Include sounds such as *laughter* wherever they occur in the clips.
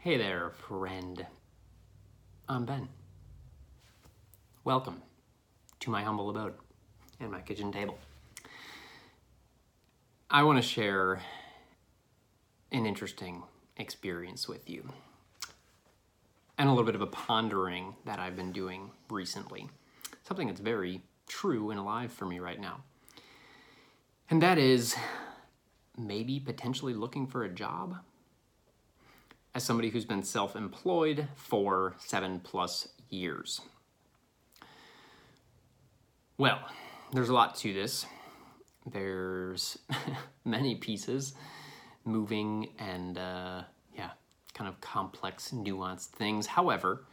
Hey there, friend. I'm Ben. Welcome to my humble abode and my kitchen table. I want to share an interesting experience with you and a little bit of a pondering that I've been doing recently. Something that's very true and alive for me right now. And that is maybe potentially looking for a job as somebody who's been self employed for seven plus years. Well, there's a lot to this. There's *laughs* many pieces moving and, uh, yeah, kind of complex, nuanced things. However,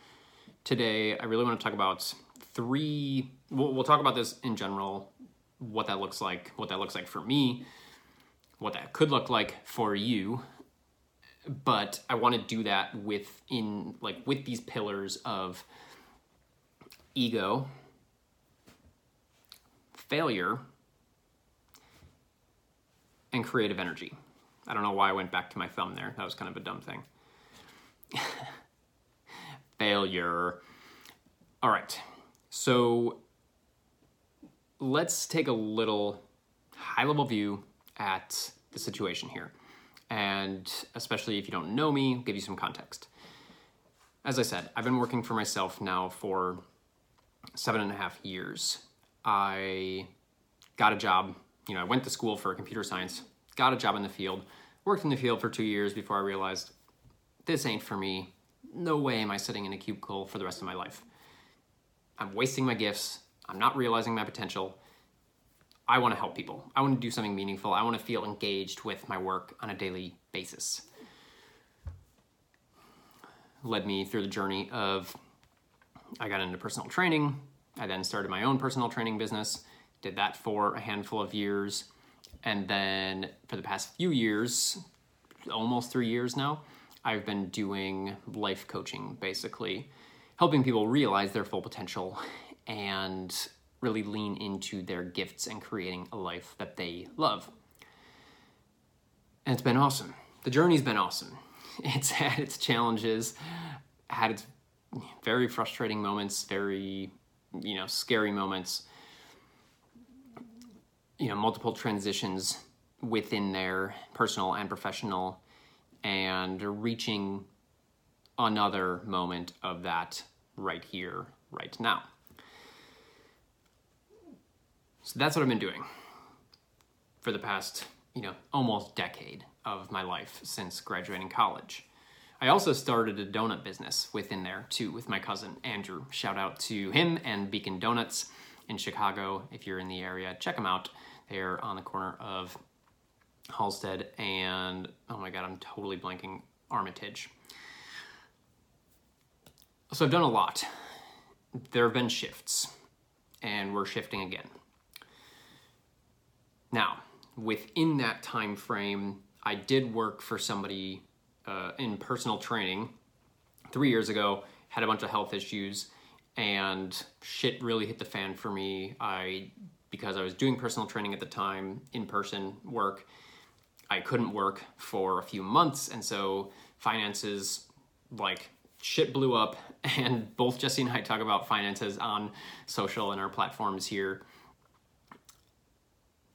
today I really want to talk about three, we'll, we'll talk about this in general, what that looks like, what that looks like for me, what that could look like for you, but I want to do that with in like with these pillars of ego, failure, and creative energy. I don't know why I went back to my thumb there. That was kind of a dumb thing. *laughs* failure. All right. So let's take a little high level view at the situation here and especially if you don't know me, give you some context. As I said, I've been working for myself now for seven and a half years. I got a job, you know, I went to school for computer science, got a job in the field, worked in the field for two years before I realized this ain't for me. No way am I sitting in a cubicle for the rest of my life. I'm wasting my gifts, I'm not realizing my potential, I want to help people. I want to do something meaningful. I want to feel engaged with my work on a daily basis. Led me through the journey of I got into personal training. I then started my own personal training business, did that for a handful of years. And then for the past few years, almost three years now, I've been doing life coaching basically, helping people realize their full potential and really lean into their gifts and creating a life that they love. And it's been awesome. The journey's been awesome. *laughs* It's had its challenges, had its very frustrating moments, very, you know, scary moments, you know, multiple transitions within their personal and professional, and reaching another moment of that right here, right now. So that's what I've been doing for the past, you know, almost decade of my life since graduating college. I also started a donut business within there too with my cousin Andrew. Shout out to him and Beacon Donuts in Chicago. If you're in the area, check them out. They're on the corner of Halsted and oh my god, I'm totally blanking Armitage. So I've done a lot. There have been shifts, and we're shifting again. Now, within that time frame, I did work for somebody uh, in personal training three years ago, had a bunch of health issues, and shit really hit the fan for me. I because I was doing personal training at the time, in person work, I couldn't work for a few months, and so finances like shit blew up. *laughs* And both Jesse and I talk about finances on social and our platforms here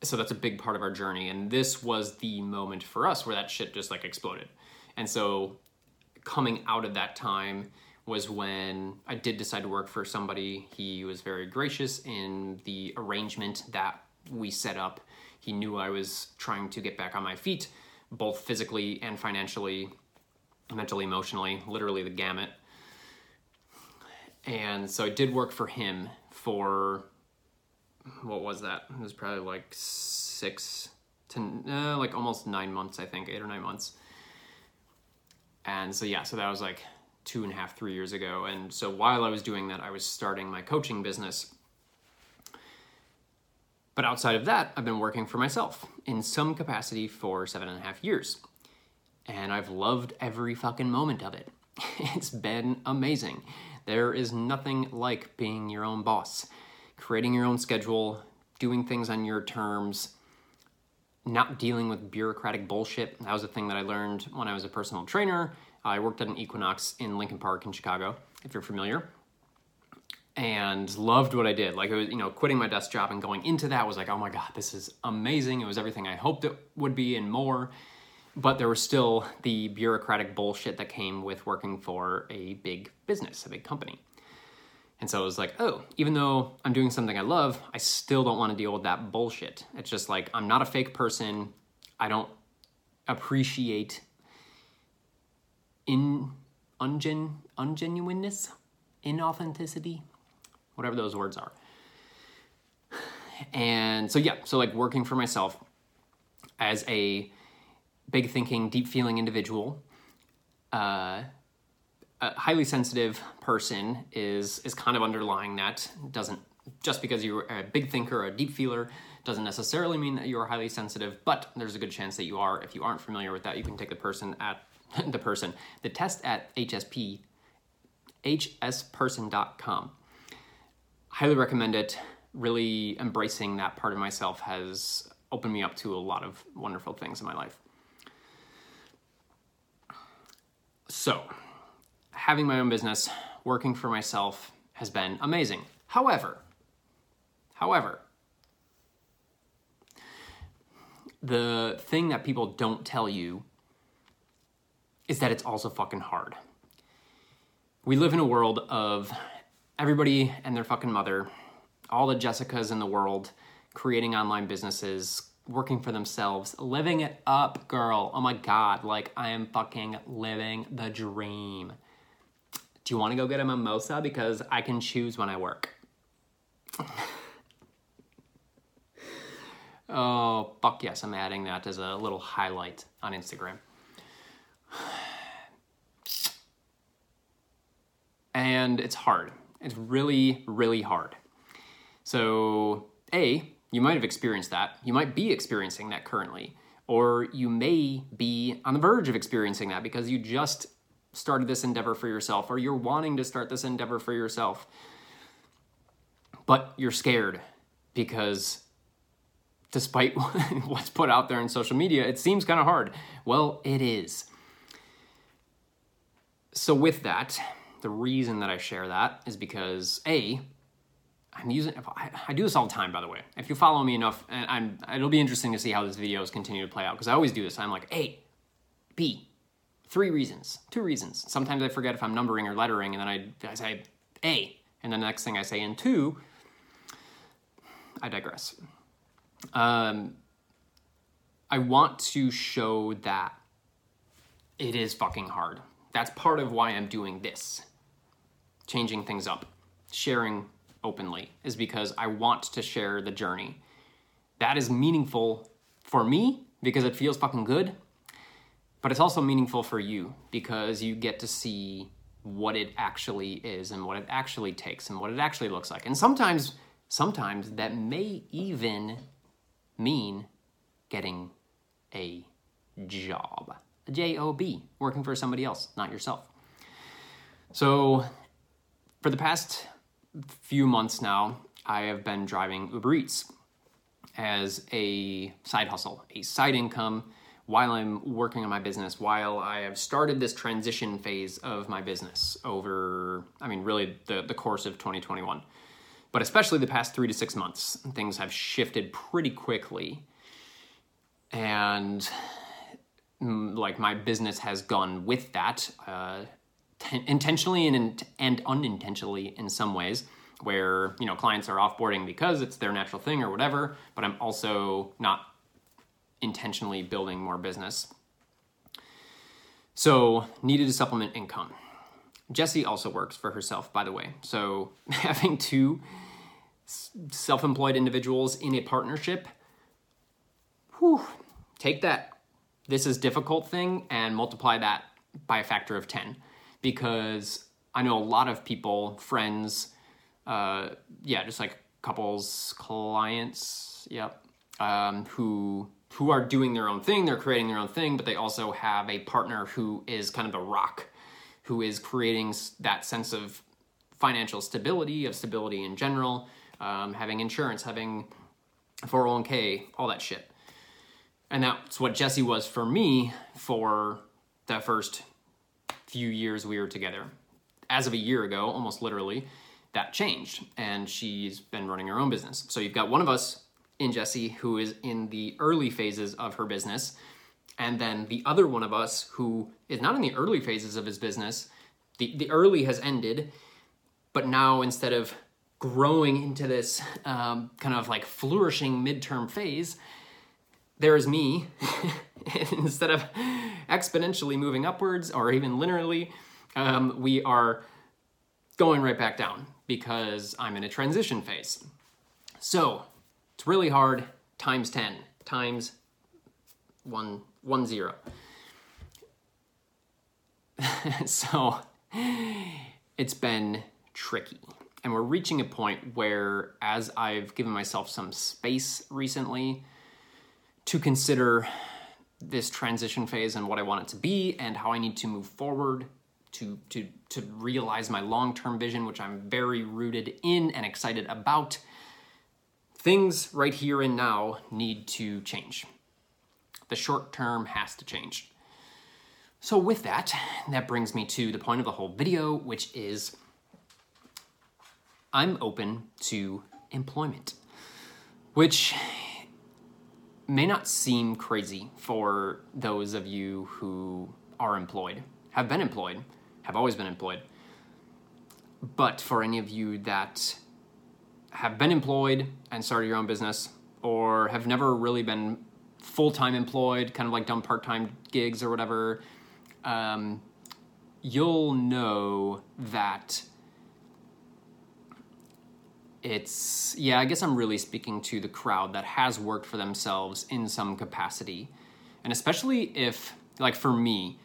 so that's a big part of our journey. And this was the moment for us where that shit just like exploded. And so coming out of that time was when i did decide to work for somebody. He was very gracious in the arrangement that we set up. He knew i was trying to get back on my feet both physically and financially mentally emotionally literally the gamut. And so i did work for him for what was that? It was probably like six to uh, like almost nine months, I think, eight or nine months. And so, yeah, so that was like two and a half, three years ago. And so while I was doing that, I was starting my coaching business. But outside of that, I've been working for myself in some capacity for seven and a half years. And I've loved every fucking moment of it. *laughs* It's been amazing. There is nothing like being your own boss creating your own schedule, doing things on your terms, not dealing with bureaucratic bullshit. That was a thing that I learned when I was a personal trainer. I worked at an Equinox in Lincoln Park in Chicago, if you're familiar, and loved what I did. Like, it was, you know, quitting my desk job and going into that was like, oh my God, this is amazing. It was everything I hoped it would be and more. But there was still the bureaucratic bullshit that came with working for a big business, a big company. And so it was like, oh, even though I'm doing something I love, I still don't want to deal with that bullshit. It's just like, I'm not a fake person. I don't appreciate in ungen, ungenuineness, inauthenticity, whatever those words are. And so, yeah, so like working for myself as a big thinking, deep feeling individual, uh, a highly sensitive person is is kind of underlying that. Doesn't just because you're a big thinker or a deep feeler doesn't necessarily mean that you are highly sensitive, but there's a good chance that you are. If you aren't familiar with that, you can take the person at *laughs* the person the test at HSP hsperson.com. Highly recommend it. Really embracing that part of myself has opened me up to a lot of wonderful things in my life. So, having my own business, working for myself has been amazing. However, however, the thing that people don't tell you is that it's also fucking hard. We live in a world of everybody and their fucking mother, all the Jessicas in the world creating online businesses, working for themselves, living it up, girl. Oh my god, like I am fucking living the dream. Do you want to go get a mimosa? Because I can choose when I work. oh, fuck yes, I'm adding that as a little highlight on Instagram. And it's hard. It's really, really hard. So, A, you might have experienced that. You might be experiencing that currently. Or you may be on the verge of experiencing that because you just started this endeavor for yourself or you're wanting to start this endeavor for yourself. But you're scared because despite *laughs* what's put out there in social media, it seems kind of hard. Well, it is. So, with that, the reason that I share that is because A, I'm using, I, do this all the time, by the way. If you follow me enough, and I'm, it'll be interesting to see how this videos continue to play out because I always do this. I'm like, A, B, three reasons, two reasons. Sometimes I forget if I'm numbering or lettering, and then I, I say A, and the next thing I say in two, I digress. Um, I want to show that it is fucking hard. That's part of why I'm doing this changing things up, sharing openly, is because I want to share the journey. That is meaningful for me because it feels fucking good, but it's also meaningful for you because you get to see what it actually is and what it actually takes and what it actually looks like. And sometimes, sometimes that may even mean getting a job, a J O B, working for somebody else, not yourself. So for the past few months now, I have been driving Uber Eats as a side hustle, a side income while I'm working on my business, while I have started this transition phase of my business over, I mean, really the, the course of 2021. But especially the past three to six months, things have shifted pretty quickly. And mm, like my business has gone with that. Uh, intentionally and, and unintentionally in some ways where you know clients are offboarding because it's their natural thing or whatever but i'm also not intentionally building more business. So needed to supplement income. Jessie also works for herself by the way. So *laughs* having two self-employed individuals in a partnership whew, take that. This is difficult thing and multiply that by a factor of 10 because I know a lot of people, friends, uh, yeah, just like couples, clients, yep, um, who who are doing their own thing. They're creating their own thing, but they also have a partner who is kind of the rock, who is creating that sense of financial stability, of stability in general, um, having insurance, having 401k, all that shit. And that's what Jesse was for me for the first few years we were together. As of a year ago, almost literally, that changed. And she's been running her own business. So you've got one of us in Jesse, who is in the early phases of her business. And then the other one of us who is not in the early phases of his business. The, the early has ended, but now instead of growing into this um, kind of like flourishing midterm phase, there is me *laughs* instead of exponentially moving upwards or even linearly um, we are going right back down because i'm in a transition phase so it's really hard times 10 times 1 1 0 *laughs* so it's been tricky and we're reaching a point where as i've given myself some space recently to consider this transition phase and what I want it to be and how I need to move forward to to to realize my long-term vision which I'm very rooted in and excited about. Things right here and now need to change. The short term has to change. So with that, that brings me to the point of the whole video which is I'm open to employment. Which may not seem crazy for those of you who are employed, have been employed, have always been employed. But for any of you that have been employed and started your own business, or have never really been full time employed, kind of like done part time gigs or whatever, um, you'll know that it's yeah i guess i'm really speaking to the crowd that has worked for themselves in some capacity. And especially if like for me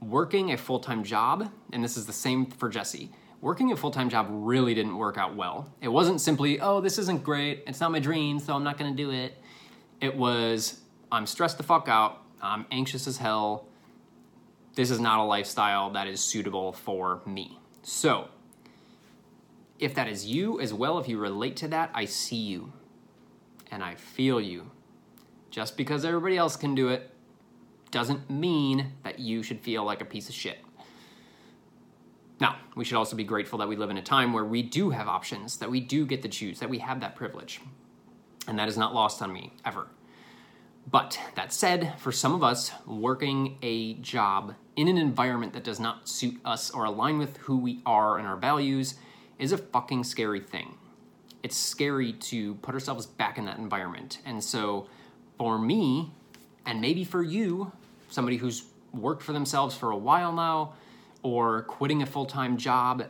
working a full-time job and this is the same for jessie working a full-time job really didn't work out well. It wasn't simply oh this isn't great. It's not my dream so i'm not going to do it. It was i'm stressed the fuck out. I'm anxious as hell. This is not a lifestyle that is suitable for me. So if that is you as well, if you relate to that, I see you. And I feel you. Just because everybody else can do it doesn't mean that you should feel like a piece of shit. Now, we should also be grateful that we live in a time where we do have options, that we do get to choose, that we have that privilege. And that is not lost on me, ever. But that said, for some of us, working a job in an environment that does not suit us or align with who we are and our values is a fucking scary thing. It's scary to put ourselves back in that environment. And so, for me, and maybe for you, somebody who's worked for themselves for a while now, or quitting a full time job,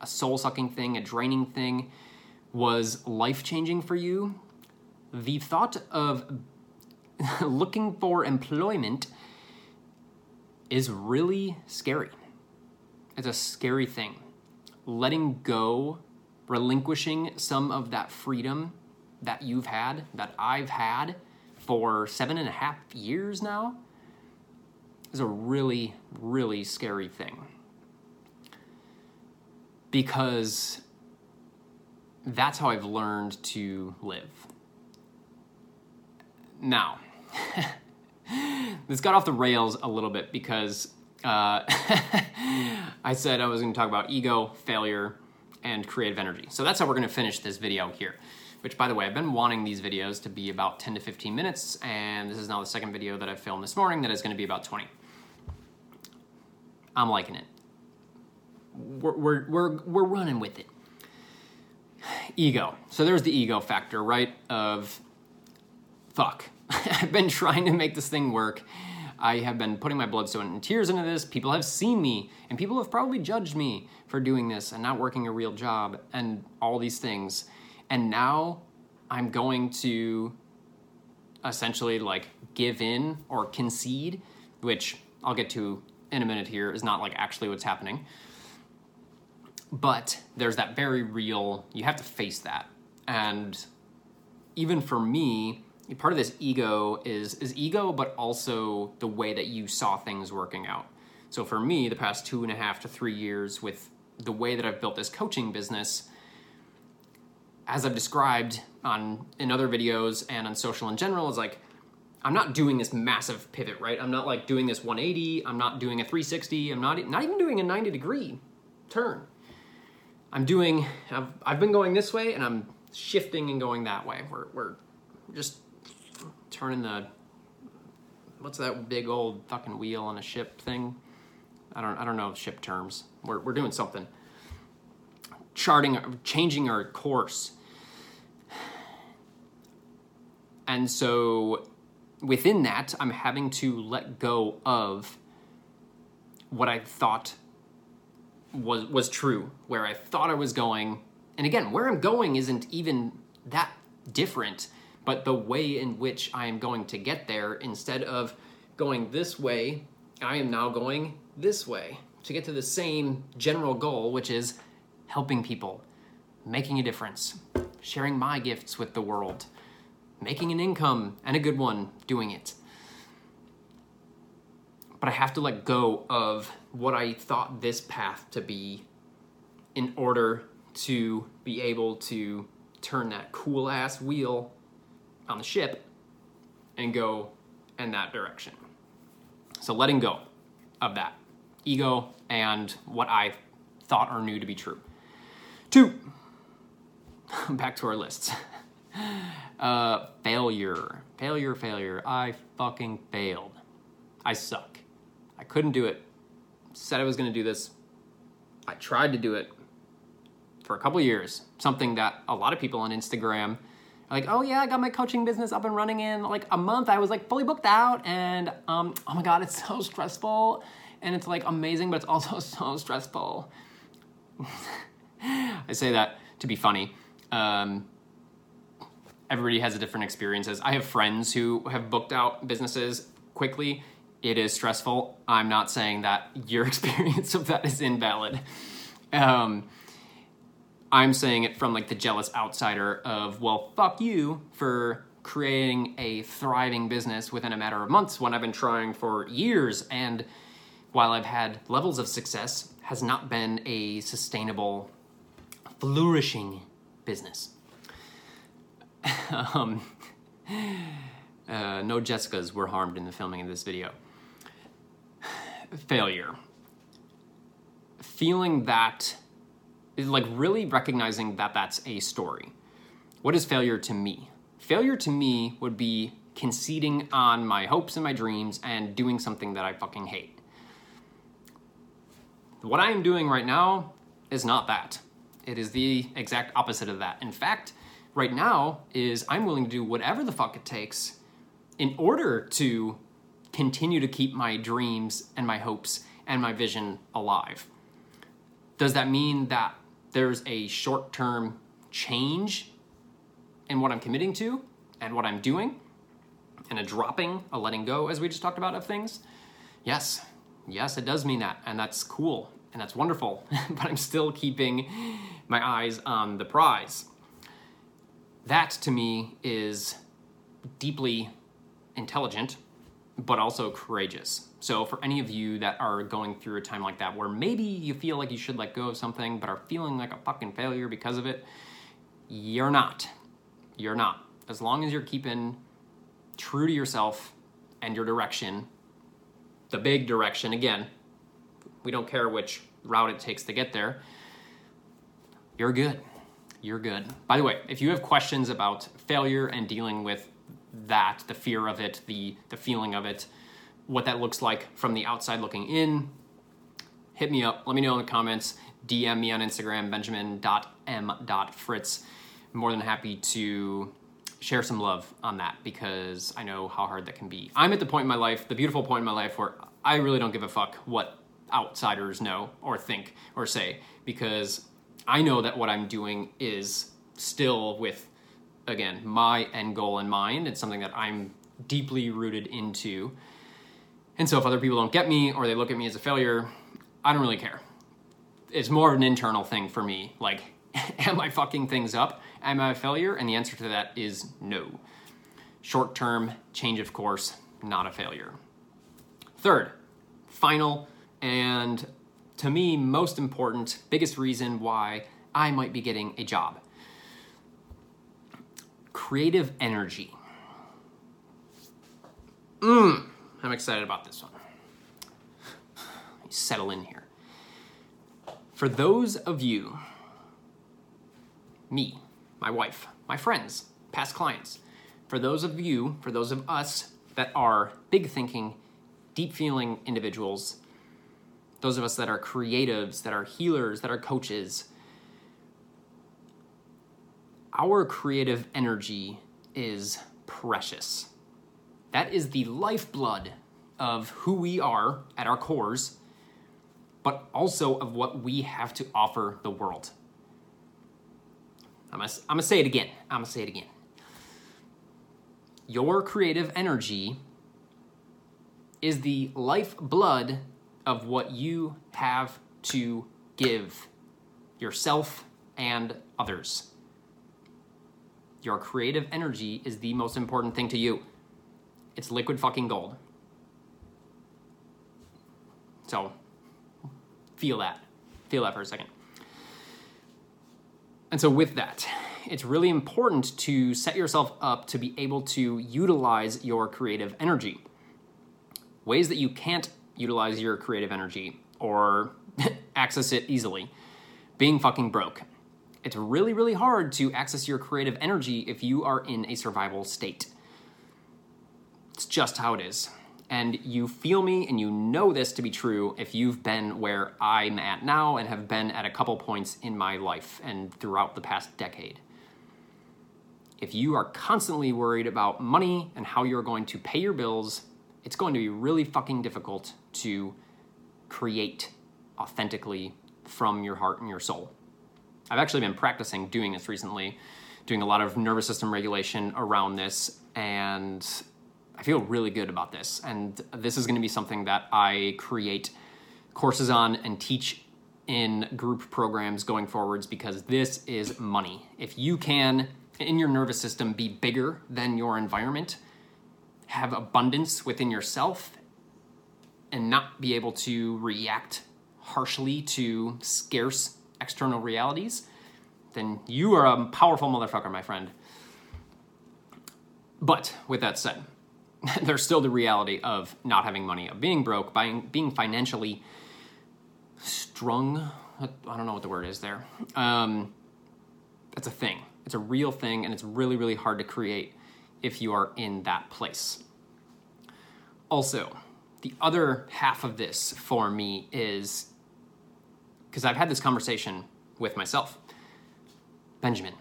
a soul sucking thing, a draining thing, was life changing for you, the thought of *laughs* looking for employment is really scary. It's a scary thing letting go, relinquishing some of that freedom that you've had, that I've had for seven and a half years now, is a really, really scary thing. Because that's how I've learned to live. Now, *laughs* this got off the rails a little bit because uh, *laughs* I said I was going to talk about ego, failure, and creative energy. So that's how we're going to finish this video here. Which, by the way, I've been wanting these videos to be about 10 to 15 minutes, and this is now the second video that I filmed this morning that is going to be about 20. I'm liking it. We're, we're, we're, running with it. Ego. So there's the ego factor, right? Of fuck. *laughs* I've been trying to make this thing work I have been putting my blood, sweat, and tears into this. People have seen me, and people have probably judged me for doing this and not working a real job and all these things. And now I'm going to essentially like give in or concede, which I'll get to in a minute here, is not like actually what's happening. But there's that very real, you have to face that. And even for me, part of this ego is is ego, but also the way that you saw things working out. So for me, the past two and a half to three years with the way that I've built this coaching business, as I've described on in other videos and on social in general, is like I'm not doing this massive pivot, right? I'm not like doing this 180. I'm not doing a 360. I'm not not even doing a 90 degree turn. I'm doing. I've, I've been going this way, and I'm shifting and going that way. We're we're just turning the what's that big old fucking wheel on a ship thing? I don't I don't know ship terms. We're we're doing something. Charting, changing our course. And so within that, I'm having to let go of what I thought was was true, where I thought I was going. And again, where I'm going isn't even that different, but the way in which I am going to get there instead of going this way, I am now going this way to get to the same general goal, which is helping people, making a difference, sharing my gifts with the world making an income and a good one doing it. But I have to let go of what I thought this path to be in order to be able to turn that cool ass wheel on the ship and go in that direction. So letting go of that ego and what I thought or knew to be true. Two, *laughs* back to our lists. *laughs* Uh, failure. Failure, failure. I fucking failed. I suck. I couldn't do it. Said I was going to do this. I tried to do it for a couple years. Something that a lot of people on Instagram are like, oh yeah, I got my coaching business up and running in like a month. I was like fully booked out, and um, oh my god, it's so *laughs* stressful, and it's like amazing, but it's also *laughs* so stressful. *laughs* I say that to be funny. Um, everybody has a different experiences. I have friends who have booked out businesses quickly. It is stressful. I'm not saying that your *laughs* experience of that is invalid. Um, I'm saying it from like the jealous outsider of, well, fuck you for creating a thriving business within a matter of months when I've been trying for years. And while I've had levels of success, has not been a sustainable, flourishing business. *laughs* um, uh, no Jessicas were harmed in the filming of this video. Failure. Feeling that, like really recognizing that that's a story. What is failure to me? Failure to me would be conceding on my hopes and my dreams and doing something that I fucking hate. What I am doing right now is not that. It is the exact opposite of that. In fact, right now is I'm willing to do whatever the fuck it takes in order to continue to keep my dreams and my hopes and my vision alive. Does that mean that there's a short term change in what I'm committing to and what I'm doing? And a dropping, a letting go, as we just talked about, of things? Yes, yes, it does mean that. And that's cool and that's wonderful. *laughs* but I'm still keeping my eyes on the prize that to me is deeply intelligent, but also courageous. So, for any of you that are going through a time like that where maybe you feel like you should let go of something but are feeling like a fucking failure because of it, you're not. You're not. As long as you're keeping true to yourself and your direction, the big direction, again, we don't care which route it takes to get there, you're good you're good. By the way, if you have questions about failure and dealing with that, the fear of it, the the feeling of it, what that looks like from the outside looking in, hit me up. Let me know in the comments. DM me on Instagram, benjamin.m.fritz. More than happy to share some love on that because I know how hard that can be. I'm at the point in my life, the beautiful point in my life where I really don't give a fuck what outsiders know or think or say because I know that what I'm doing is still with, again, my end goal in mind. It's something that I'm deeply rooted into. And so if other people don't get me or they look at me as a failure, I don't really care. It's more of an internal thing for me. Like, *laughs* am I fucking things up? Am I a failure? And the answer to that is no. Short term, change of course, not a failure. Third, final, and to me, most important, biggest reason why I might be getting a job. Creative energy. Mm, I'm excited about this one. Settle in here. For those of you, me, my wife, my friends, past clients, for those of you, for those of us that are big thinking, deep feeling individuals, those of us that are creatives, that are healers, that are coaches, our creative energy is precious. That is the lifeblood of who we are at our cores, but also of what we have to offer the world. I'm gonna, I'm gonna say it again. I'm gonna say it again. Your creative energy is the lifeblood of what you have to give yourself and others. Your creative energy is the most important thing to you. It's liquid fucking gold. So, feel that. Feel that for a second. And so, with that, it's really important to set yourself up to be able to utilize your creative energy. Ways that you can't utilize your creative energy or *laughs* access it easily being fucking broke. It's really, really hard to access your creative energy if you are in a survival state. It's just how it is. And you feel me and you know this to be true if you've been where I'm at now and have been at a couple points in my life and throughout the past decade. If you are constantly worried about money and how you're going to pay your bills, it's going to be really fucking difficult to create authentically from your heart and your soul. I've actually been practicing doing this recently, doing a lot of nervous system regulation around this, and I feel really good about this. And this is going to be something that I create courses on and teach in group programs going forwards because this is money. If you can, in your nervous system, be bigger than your environment, have abundance within yourself, and not be able to react harshly to scarce external realities, then you are a powerful motherfucker, my friend. But with that said, *laughs* there's still the reality of not having money, of being broke, being, being financially strung. I don't know what the word is there. Um, that's a thing. It's a real thing, and it's really, really hard to create if you are in that place. Also, the other half of this for me is because I've had this conversation with myself. Benjamin,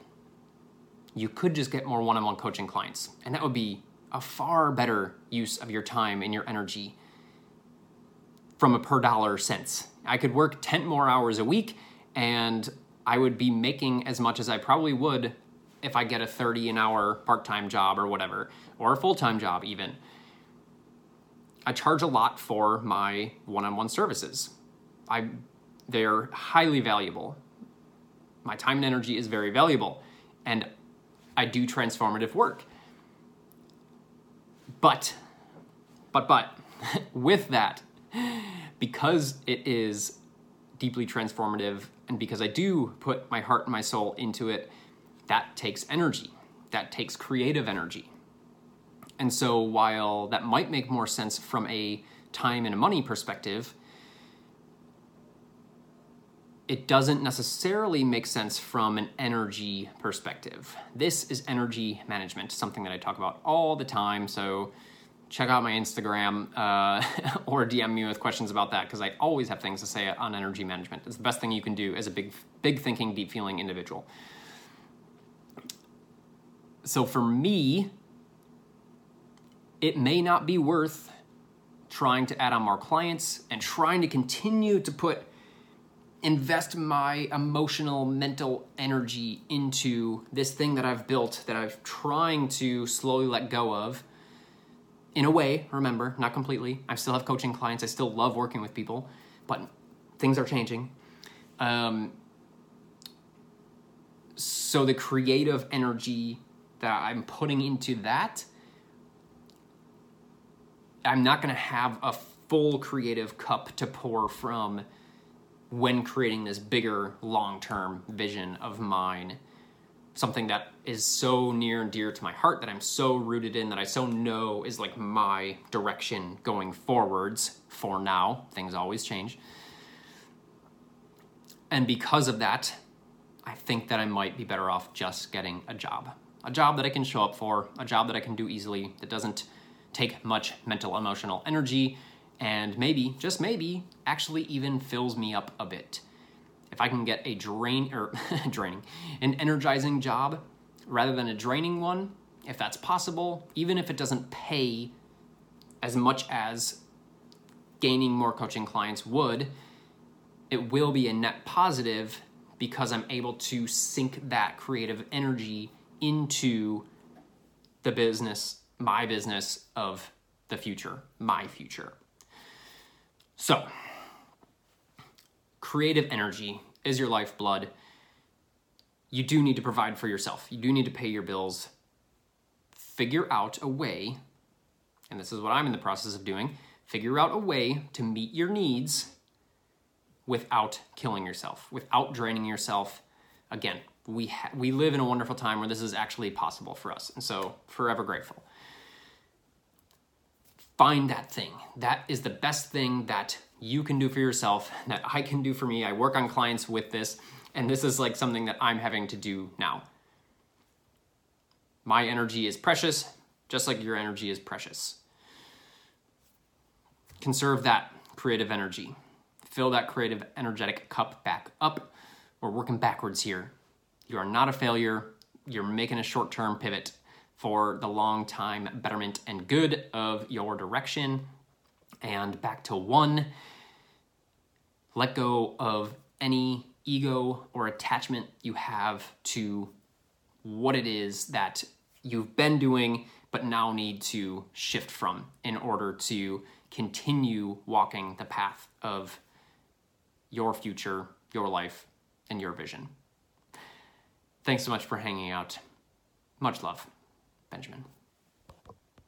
you could just get more one on one coaching clients, and that would be a far better use of your time and your energy from a per dollar sense. I could work 10 more hours a week and I would be making as much as I probably would if I get a 30 an hour part time job or whatever, or a full time job even. I charge a lot for my one on one services. I they're highly valuable. My time and energy is very valuable, and I do transformative work. But, but, but, *laughs* with that, because it is deeply transformative and because I do put my heart and my soul into it, that takes energy. That takes creative energy. And so, while that might make more sense from a time and a money perspective, it doesn't necessarily make sense from an energy perspective. This is energy management, something that I talk about all the time. So check out my Instagram uh, *laughs* or DM me with questions about that because I always have things to say on energy management. It's the best thing you can do as a big, big thinking, deep feeling individual. So for me, it may not be worth trying to add on more clients and trying to continue to put invest my emotional mental energy into this thing that I've built that I'm trying to slowly let go of. In a way remember not completely. I still have coaching clients. I still love working with people but things are changing. Um, so the creative energy that I'm putting into that I'm not going to have a full creative cup to pour from when creating this bigger long term vision of mine something that is so near and dear to my heart that I'm so rooted in that I so know is like my direction going forwards for now. Things always change. And because of that, I think that I might be better off just getting a job. A job that I can show up for, a job that I can do easily, that doesn't take much mental, emotional energy, and maybe, just maybe, actually even fills me up a bit. If I can get a drain or er, *laughs* draining, an energizing job rather than a draining one, if that's possible, even if it doesn't pay as much as gaining more coaching clients would, it will be a net positive because I'm able to sink that creative energy into the business, my business of the future, my future. So, creative energy is your lifeblood. You do need to provide for yourself, you do need to pay your bills. Figure out a way, and this is what I'm in the process of doing figure out a way to meet your needs without killing yourself, without draining yourself. Again, we ha- we live in a wonderful time where this is actually possible for us, and so forever grateful. Find that thing. That is the best thing that you can do for yourself, that I can do for me. I work on clients with this, and this is like something that I'm having to do now. My energy is precious, just like your energy is precious. Conserve that creative energy fill that creative, energetic cup back up. We're working backwards here. You are not a failure. You're making a short term pivot for the long time betterment and good of your direction. And back to one. Let go of any ego or attachment you have to what it is that you've been doing but now need to shift from in order to continue walking the path of your future, your life, and your vision. Thanks so much for hanging out. Much love, Benjamin.